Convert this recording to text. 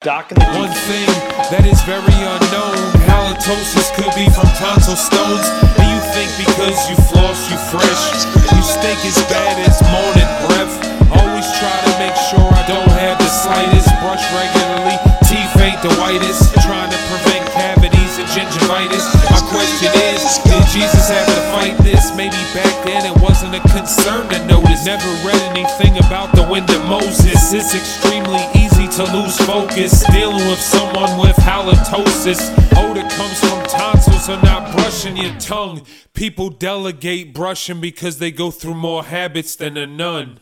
Doc and the One thing that is very unknown halitosis could be from tonsil stones. And you think because you floss, you fresh. You stink as bad as morning breath. Always try to make sure I don't have the slightest. Brush regularly, teeth ain't the whitest. Trying to prevent cavities and gingivitis. My question is, did Jesus have to fight this? Maybe back then it wasn't a concern to notice. Never read anything about the wind of Moses. It's extremely easy to lose focus. Dealing with someone with halitosis. Odor comes from tonsils or not brushing your tongue. People delegate brushing because they go through more habits than a nun.